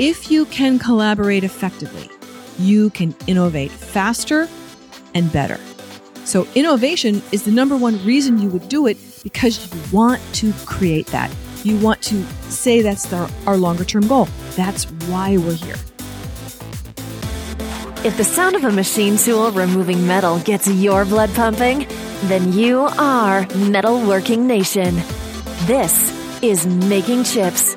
If you can collaborate effectively, you can innovate faster and better. So, innovation is the number one reason you would do it because you want to create that. You want to say that's the, our longer term goal. That's why we're here. If the sound of a machine tool removing metal gets your blood pumping, then you are Metalworking Nation. This is Making Chips,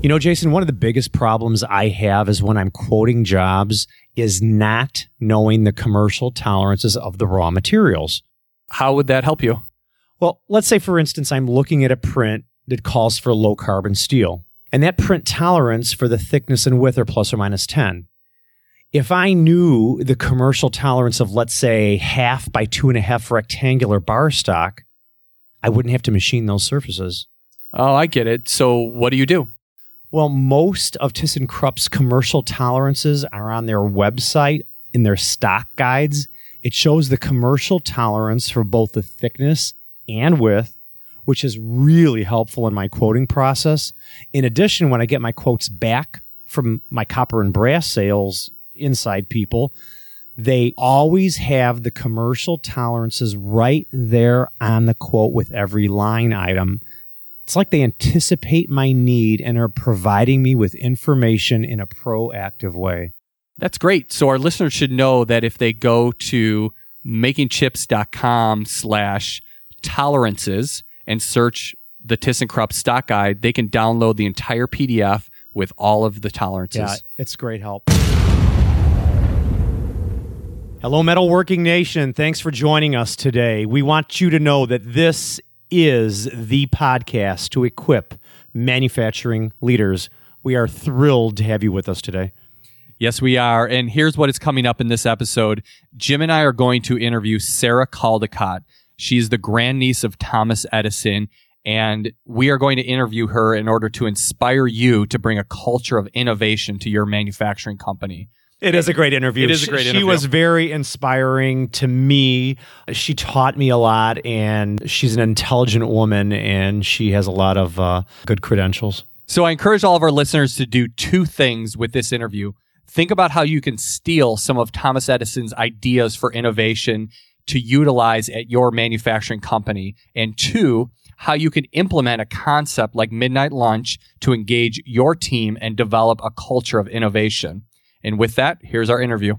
You know, Jason, one of the biggest problems I have is when I'm quoting jobs is not knowing the commercial tolerances of the raw materials. How would that help you? Well, let's say, for instance, I'm looking at a print that calls for low carbon steel, and that print tolerance for the thickness and width are plus or minus 10. If I knew the commercial tolerance of, let's say, half by two and a half rectangular bar stock, I wouldn't have to machine those surfaces. Oh, I get it. So what do you do? Well, most of ThyssenKrupp's commercial tolerances are on their website in their stock guides. It shows the commercial tolerance for both the thickness and width, which is really helpful in my quoting process. In addition, when I get my quotes back from my copper and brass sales inside people, they always have the commercial tolerances right there on the quote with every line item. It's like they anticipate my need and are providing me with information in a proactive way. That's great. So our listeners should know that if they go to makingchips.com slash tolerances and search the ThyssenKrupp stock guide, they can download the entire PDF with all of the tolerances. Yeah, it's great help. Hello, Metalworking Nation. Thanks for joining us today. We want you to know that this is the podcast to equip manufacturing leaders. We are thrilled to have you with us today. Yes, we are. And here's what is coming up in this episode. Jim and I are going to interview Sarah Caldicott. She's the grandniece of Thomas Edison. And we are going to interview her in order to inspire you to bring a culture of innovation to your manufacturing company. It is a great interview. It is a great she, interview. She was very inspiring to me. She taught me a lot, and she's an intelligent woman, and she has a lot of uh, good credentials. So I encourage all of our listeners to do two things with this interview. Think about how you can steal some of Thomas Edison's ideas for innovation to utilize at your manufacturing company. And two, how you can implement a concept like midnight lunch to engage your team and develop a culture of innovation. And with that, here's our interview.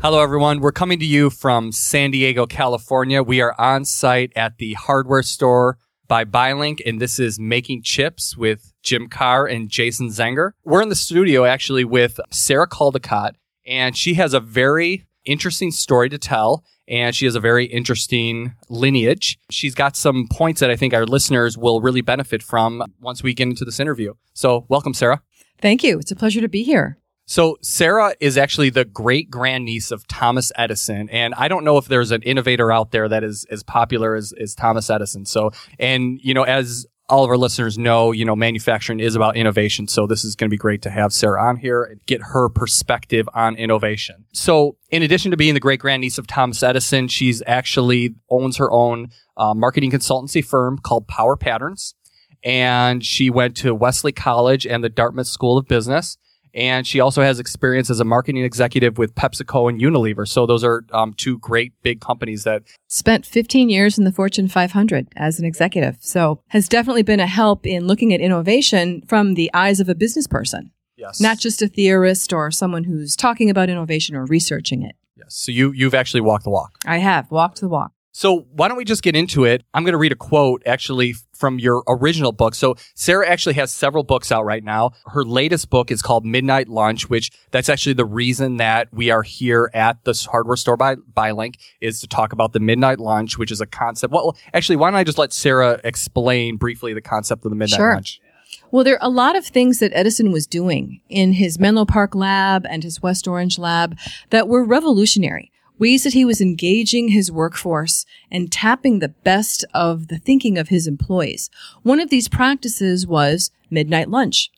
Hello, everyone. We're coming to you from San Diego, California. We are on site at the hardware store by BuyLink, and this is Making Chips with Jim Carr and Jason Zenger. We're in the studio actually with Sarah Caldicott, and she has a very interesting story to tell, and she has a very interesting lineage. She's got some points that I think our listeners will really benefit from once we get into this interview. So, welcome, Sarah. Thank you. It's a pleasure to be here. So Sarah is actually the great grandniece of Thomas Edison. And I don't know if there's an innovator out there that is as popular as, as Thomas Edison. So, and, you know, as all of our listeners know, you know, manufacturing is about innovation. So this is going to be great to have Sarah on here and get her perspective on innovation. So in addition to being the great grandniece of Thomas Edison, she's actually owns her own uh, marketing consultancy firm called Power Patterns. And she went to Wellesley College and the Dartmouth School of Business and she also has experience as a marketing executive with PepsiCo and Unilever. So those are um, two great big companies that spent 15 years in the Fortune 500 as an executive. So has definitely been a help in looking at innovation from the eyes of a business person. Yes. Not just a theorist or someone who's talking about innovation or researching it. Yes. So you you've actually walked the walk. I have walked the walk. So why don't we just get into it? I'm going to read a quote actually from your original book. So Sarah actually has several books out right now. Her latest book is called Midnight Lunch, which that's actually the reason that we are here at this hardware store by by Link is to talk about the Midnight Lunch, which is a concept. Well, actually, why don't I just let Sarah explain briefly the concept of the Midnight Sure. Lunch? Well, there are a lot of things that Edison was doing in his Menlo Park lab and his West Orange lab that were revolutionary. Ways that he was engaging his workforce and tapping the best of the thinking of his employees. One of these practices was midnight lunch.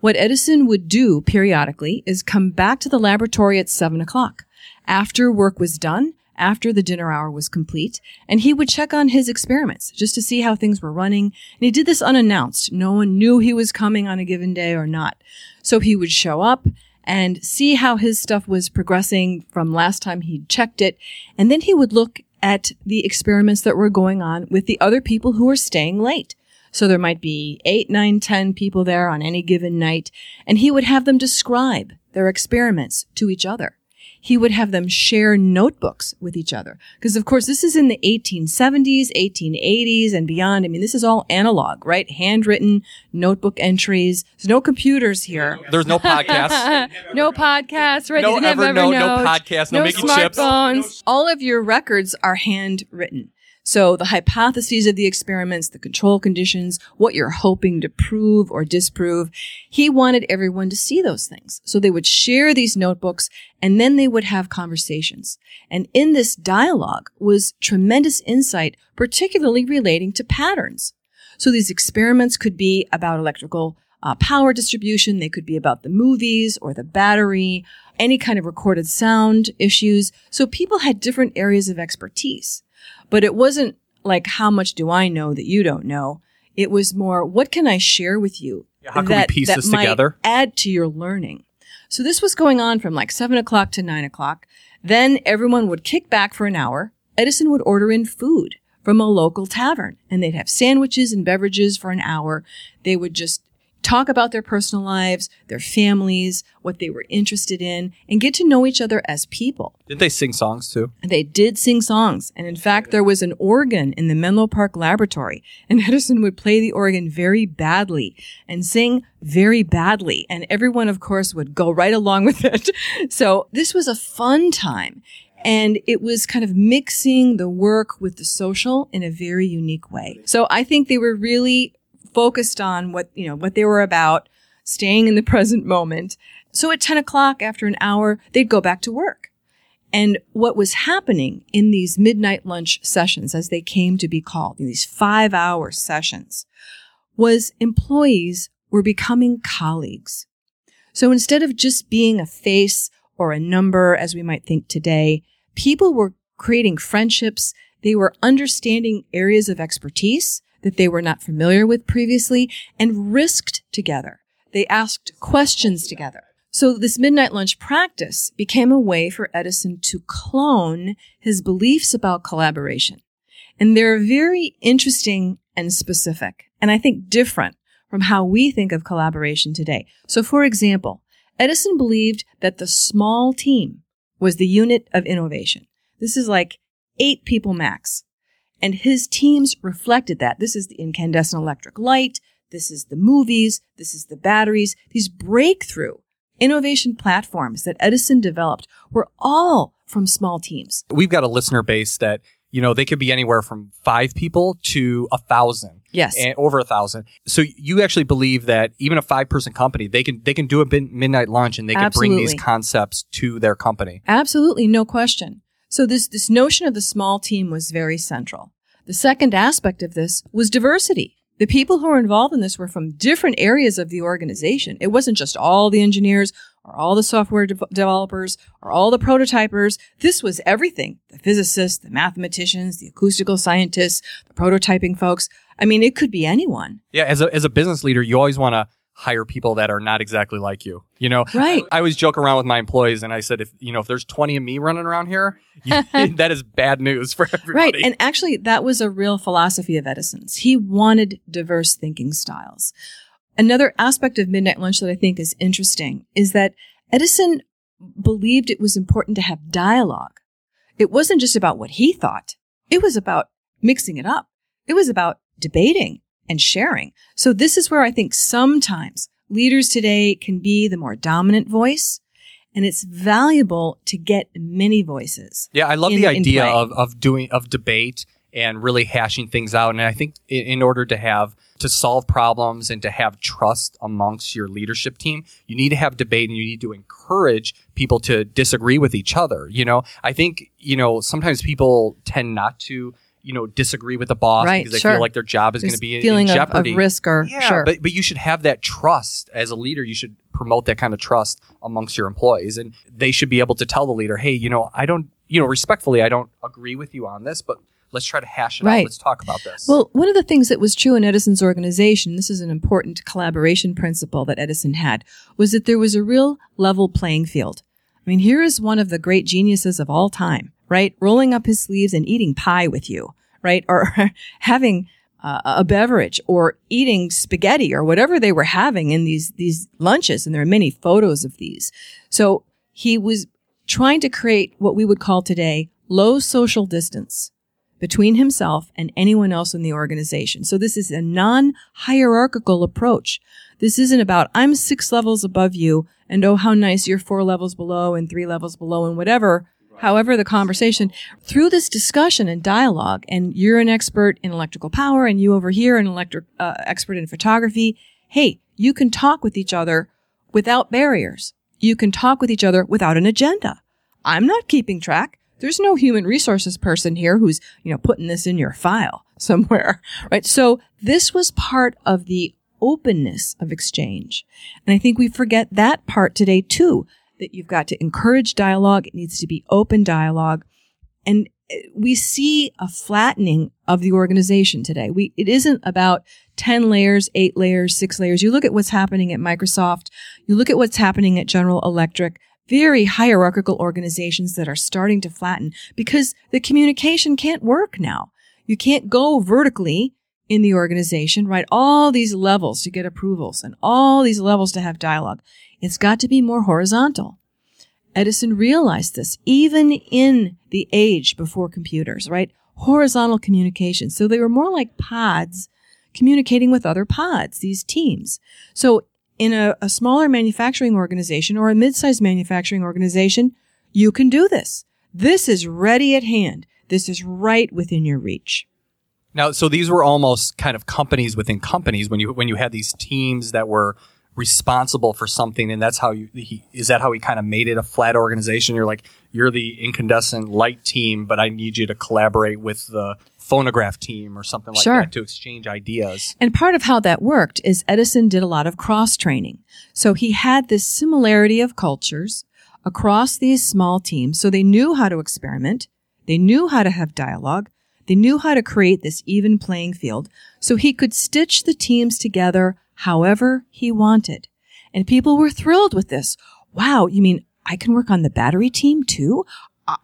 What Edison would do periodically is come back to the laboratory at seven o'clock. After work was done, after the dinner hour was complete, and he would check on his experiments just to see how things were running. And he did this unannounced. No one knew he was coming on a given day or not. So he would show up and see how his stuff was progressing from last time he'd checked it. And then he would look at the experiments that were going on with the other people who were staying late. So there might be eight, nine, ten people there on any given night, and he would have them describe their experiments to each other he would have them share notebooks with each other. Because of course, this is in the 1870s, 1880s and beyond. I mean, this is all analog, right? Handwritten notebook entries. There's no computers here. There's no podcast. no podcasts, right? No They didn't have Evernote, no podcast, no making chips. smartphones. All of your records are handwritten. So the hypotheses of the experiments, the control conditions, what you're hoping to prove or disprove, he wanted everyone to see those things. So they would share these notebooks and then they would have conversations. And in this dialogue was tremendous insight, particularly relating to patterns. So these experiments could be about electrical uh, power distribution. They could be about the movies or the battery, any kind of recorded sound issues. So people had different areas of expertise. But it wasn't like, how much do I know that you don't know? It was more, what can I share with you Yeah, how can we that, piece that this might together? add to your learning? So this was going on from like seven o'clock to nine o'clock. Then everyone would kick back for an hour. Edison would order in food from a local tavern and they'd have sandwiches and beverages for an hour. They would just talk about their personal lives, their families, what they were interested in, and get to know each other as people. Didn't they sing songs too? They did sing songs. And in fact, there was an organ in the Menlo Park laboratory and Edison would play the organ very badly and sing very badly. And everyone, of course, would go right along with it. So this was a fun time. And it was kind of mixing the work with the social in a very unique way. So I think they were really focused on what, you know, what they were about, staying in the present moment. So at 10 o'clock after an hour, they'd go back to work. And what was happening in these midnight lunch sessions, as they came to be called, these five hour sessions, was employees were becoming colleagues. So instead of just being a face or a number, as we might think today, people were creating friendships. They were understanding areas of expertise that they were not familiar with previously and risked together. They asked questions together. So this midnight lunch practice became a way for Edison to clone his beliefs about collaboration. And they're very interesting and specific, and I think different from how we think of collaboration today. So for example, Edison believed that the small team was the unit of innovation. This is like eight people max. And his teams reflected that. This is the incandescent electric light. This is the movies. This is the batteries. These breakthrough innovation platforms that Edison developed were all from small teams. We've got a listener base that, you know, they could be anywhere from five people to a thousand. Yes. And over a thousand. So you actually believe that even a five person company, they can they can do a midnight lunch and they can bring these concepts to their company. Absolutely, no question. So this, this notion of the small team was very central. The second aspect of this was diversity. The people who were involved in this were from different areas of the organization. It wasn't just all the engineers or all the software de- developers or all the prototypers. This was everything. The physicists, the mathematicians, the acoustical scientists, the prototyping folks. I mean, it could be anyone. Yeah, as a as a business leader, you always want to hire people that are not exactly like you. You know, Right. I always joke around with my employees, and I said, if you know, if there's 20 of me running around here, you, that is bad news for everybody. Right. And actually, that was a real philosophy of Edison's. He wanted diverse thinking styles. Another aspect of Midnight Lunch that I think is interesting is that Edison believed it was important to have dialogue. It wasn't just about what he thought. It was about mixing it up. It was about debating and sharing. So this is where I think sometimes leaders today can be the more dominant voice. And it's valuable to get many voices. Yeah, I love in- the idea of, of doing of debate and really hashing things out. And I think in, in order to have to solve problems and to have trust amongst your leadership team, you need to have debate and you need to encourage people to disagree with each other. You know, I think, you know, sometimes people tend not to you know disagree with the boss Right, because they sure. feel like their job is going to be in, feeling in of, jeopardy. of risk or Yeah, sure. but but you should have that trust as a leader. You should promote that kind of trust amongst your employees, and they should be able to tell the leader, "Hey, you know, I don't, you know, respectfully, I don't agree with you on this, but let's try to hash it Right. out. Let's talk about this." Well, one of the things that was true in Edison's organization, this is an important collaboration principle that Edison had, was that there was a real level playing field. I mean, here is one of the great geniuses of all time, right? Rolling up his sleeves and eating pie with you, right? Or having uh, a beverage or eating spaghetti or whatever they were having in these, these lunches. And there are many photos of these. So he was trying to create what we would call today low social distance between himself and anyone else in the organization. So this is a non-hierarchical approach. This isn't about, I'm six levels above you and oh, how nice you're four levels below and three levels below and whatever. However, the conversation through this discussion and dialogue, and you're an expert in electrical power and you over here an electric, uh, expert in photography. Hey, you can talk with each other without barriers. You can talk with each other without an agenda. I'm not keeping track. There's no human resources person here who's, you know, putting this in your file somewhere, right? So this was part of the openness of exchange. And I think we forget that part today too, that you've got to encourage dialogue. It needs to be open dialogue. And uh, we see a flattening of the organization today. We, it isn't about 10 layers, eight layers, six layers. You look at what's happening at Microsoft. You look at what's happening at General Electric very hierarchical organizations that are starting to flatten because the communication can't work now. You can't go vertically in the organization, right? All these levels to get approvals and all these levels to have dialogue. It's got to be more horizontal. Edison realized this even in the age before computers, right? Horizontal communication. So they were more like pods communicating with other pods, these teams. So in a, a smaller manufacturing organization or a mid-sized manufacturing organization, you can do this. This is ready at hand. This is right within your reach. Now, so these were almost kind of companies within companies when you when you had these teams that were responsible for something, and that's how you he, is that how he kind of made it a flat organization. You're like you're the incandescent light team, but I need you to collaborate with the phonograph team or something like Sure. that to exchange ideas. And part of how that worked is Edison did a lot of cross training. So he had this similarity of cultures across these small teams. So they knew how to experiment. They knew how to have dialogue. They knew how to create this even playing field. So he could stitch the teams together however he wanted. And people were thrilled with this. Wow. You mean I can work on the battery team too?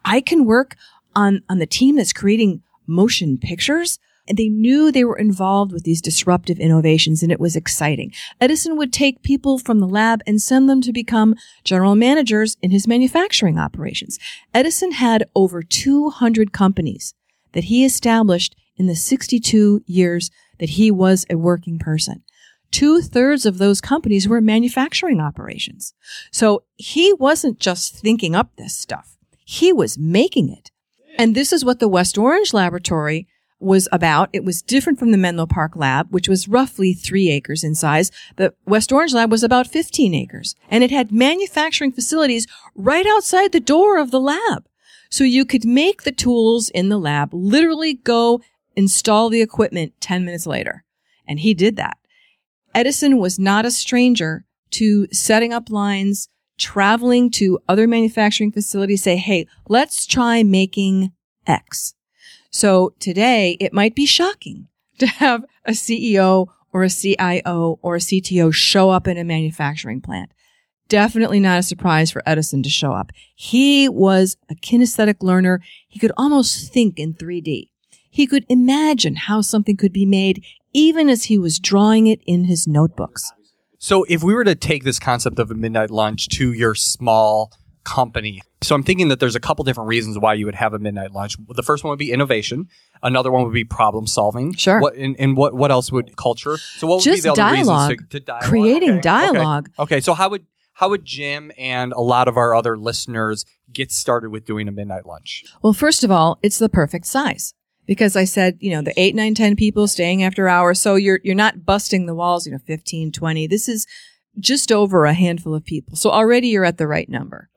I- can work on, on the team that's creating motion pictures. And they knew they were involved with these disruptive innovations and it was exciting. Edison would take people from the lab and send them to become general managers in his manufacturing operations. Edison had over 200 companies that he established in the 62 years that he was a working person. Two thirds of those companies were manufacturing operations. So he wasn't just thinking up this stuff. He was making it. And this is what the West Orange Laboratory was about. It was different from the Menlo Park Lab, which was roughly three acres in size. The West Orange Lab was about 15 acres and it had manufacturing facilities right outside the door of the lab. So you could make the tools in the lab, literally go install the equipment 10 minutes later. And he did that. Edison was not a stranger to setting up lines, traveling to other manufacturing facilities, say, Hey, let's try making X. So today it might be shocking to have a CEO or a CIO or a CTO show up in a manufacturing plant. Definitely not a surprise for Edison to show up. He was a kinesthetic learner. He could almost think in 3D. He could imagine how something could be made even as he was drawing it in his notebooks. So if we were to take this concept of a midnight lunch to your small company, so I'm thinking that there's a couple different reasons why you would have a midnight lunch. The first one would be innovation. Another one would be problem solving. Sure. What and, and what what else would culture? So what would be Just the other dialogue. reasons to, to dialogue? Creating Okay, okay. dialogue. Okay. So how would how would Jim and a lot of our other listeners get started with doing a midnight lunch? Well, first of all, it's the perfect size. because I said, you know, the eight, nine, 10 people staying after hours. So you're, you're not busting the walls, you know, 15, 20. This is just over a handful of people. So already you're at the right number.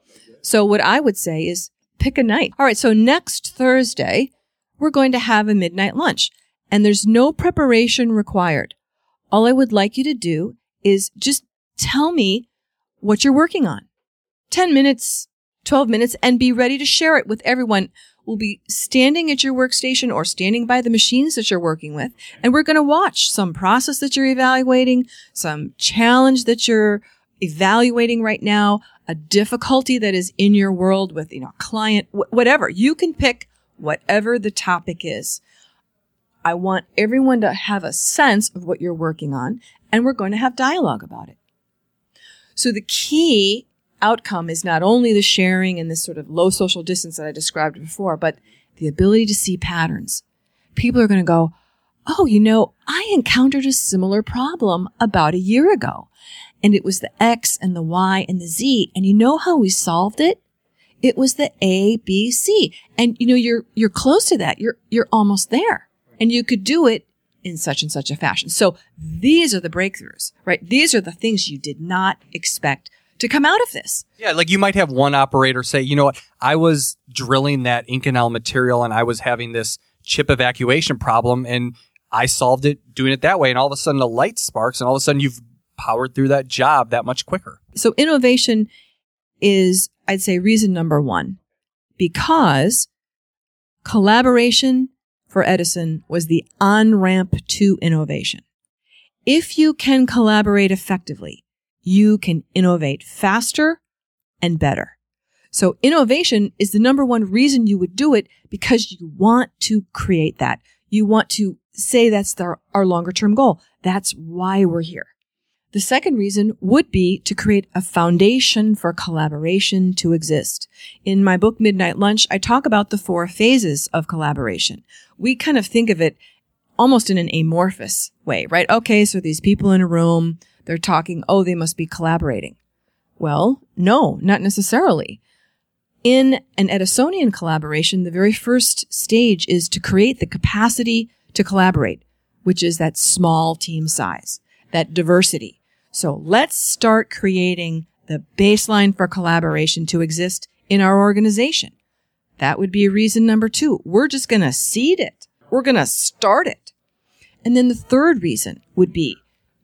So what I would say is pick a night. All right. So next Thursday, we're going to have a midnight lunch and there's no preparation required. All I would like you to do is just tell me what you're working on. 10 minutes, 12 minutes and be ready to share it with everyone. We'll be standing at your workstation or standing by the machines that you're working with. And we're going to watch some process that you're evaluating, some challenge that you're evaluating right now, a difficulty that is in your world with, you know, client, wh- whatever. You can pick whatever the topic is. I want everyone to have a sense of what you're working on and we're going to have dialogue about it. So the key outcome is not only the sharing and this sort of low social distance that I described before, but the ability to see patterns. People are going to go, Oh, you know, I encountered a similar problem about a year ago and it was the X and the Y and the Z. And you know how we solved it? It was the A, B, C. And you know, you're, you're close to that. You're, you're almost there and you could do it in such and such a fashion. So these are the breakthroughs, right? These are the things you did not expect to come out of this. Yeah, like you might have one operator say, you know what, I was drilling that Inconel material and I was having this chip evacuation problem and I solved it doing it that way. And all of a sudden the light sparks and all of a sudden you've powered through that job that much quicker. So innovation is, I'd say, reason number one, because collaboration for Edison was the on ramp to innovation. If you can collaborate effectively, you can innovate faster and better. So innovation is the number one reason you would do it because you want to create that. You want to say that's the, our longer term goal. That's why we're here. The second reason would be to create a foundation for collaboration to exist. In my book, Midnight Lunch, I talk about the four phases of collaboration. We kind of think of it almost in an amorphous way, right? Okay, so these people in a room, they're talking, oh, they must be collaborating. Well, no, not necessarily. In an Edisonian collaboration, the very first stage is to create the capacity to collaborate, which is that small team size, that diversity. So let's start creating the baseline for collaboration to exist in our organization. That would be reason number two. We're just going to seed it. We're going to start it. And then the third reason would be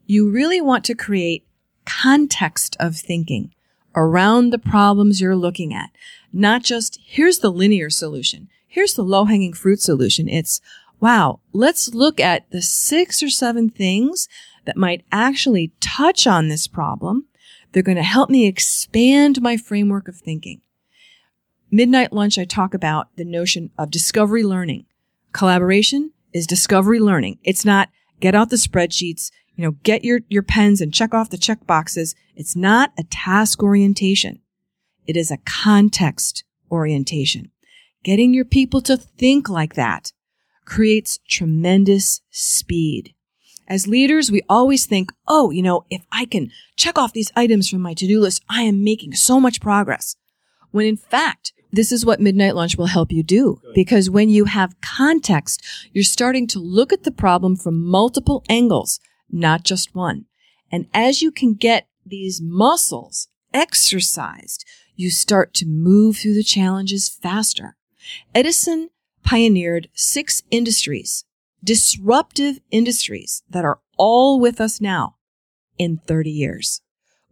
you really want to create context of thinking around the problems you're looking at. Not just here's the linear solution. Here's the low hanging fruit solution. It's wow, let's look at the six or seven things that might actually touch on this problem. They're going to help me expand my framework of thinking. Midnight lunch, I talk about the notion of discovery learning. Collaboration is discovery learning. It's not get out the spreadsheets, you know, get your, your pens and check off the check boxes. It's not a task orientation. It is a context orientation. Getting your people to think like that creates tremendous speed. As leaders, we always think, oh, you know, if I can check off these items from my to-do list, I am making so much progress. When in fact, this is what Midnight Lunch will help you do. Because when you have context, you're starting to look at the problem from multiple angles, not just one. And as you can get these muscles exercised, you start to move through the challenges faster. Edison pioneered six industries disruptive industries that are all with us now in 30 years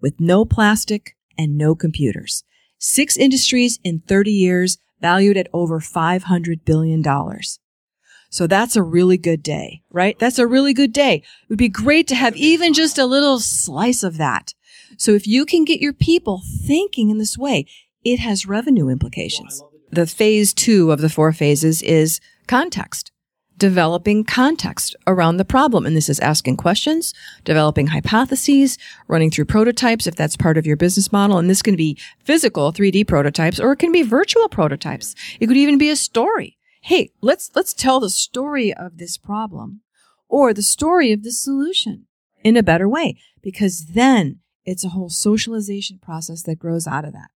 with no plastic and no computers. Six industries in 30 years valued at over $500 billion. So that's a really good day, right? That's a really good day. It would be great to have even just a little slice of that. So if you can get your people thinking in this way, it has revenue implications. The phase two of the four phases is context developing context around the problem. And this is asking questions, developing hypotheses, running through prototypes if that's part of your business model. And this can be physical 3D prototypes or it can be virtual prototypes. It could even be a story. Hey, let's, let's tell the story of this problem or the story of this solution in a better way because then it's a whole socialization process that grows out of that.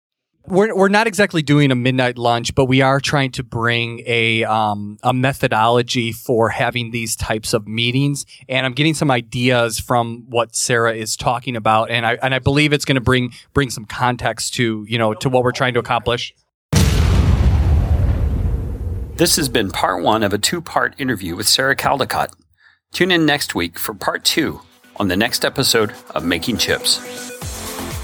We're, we're not exactly doing a midnight lunch, but we are trying to bring a um, a methodology for having these types of meetings. And I'm getting some ideas from what Sarah is talking about, and I and I believe it's going to bring bring some context to you know to what we're trying to accomplish. This has been part one of a two part interview with Sarah Caldicott. Tune in next week for part two on the next episode of Making Chips.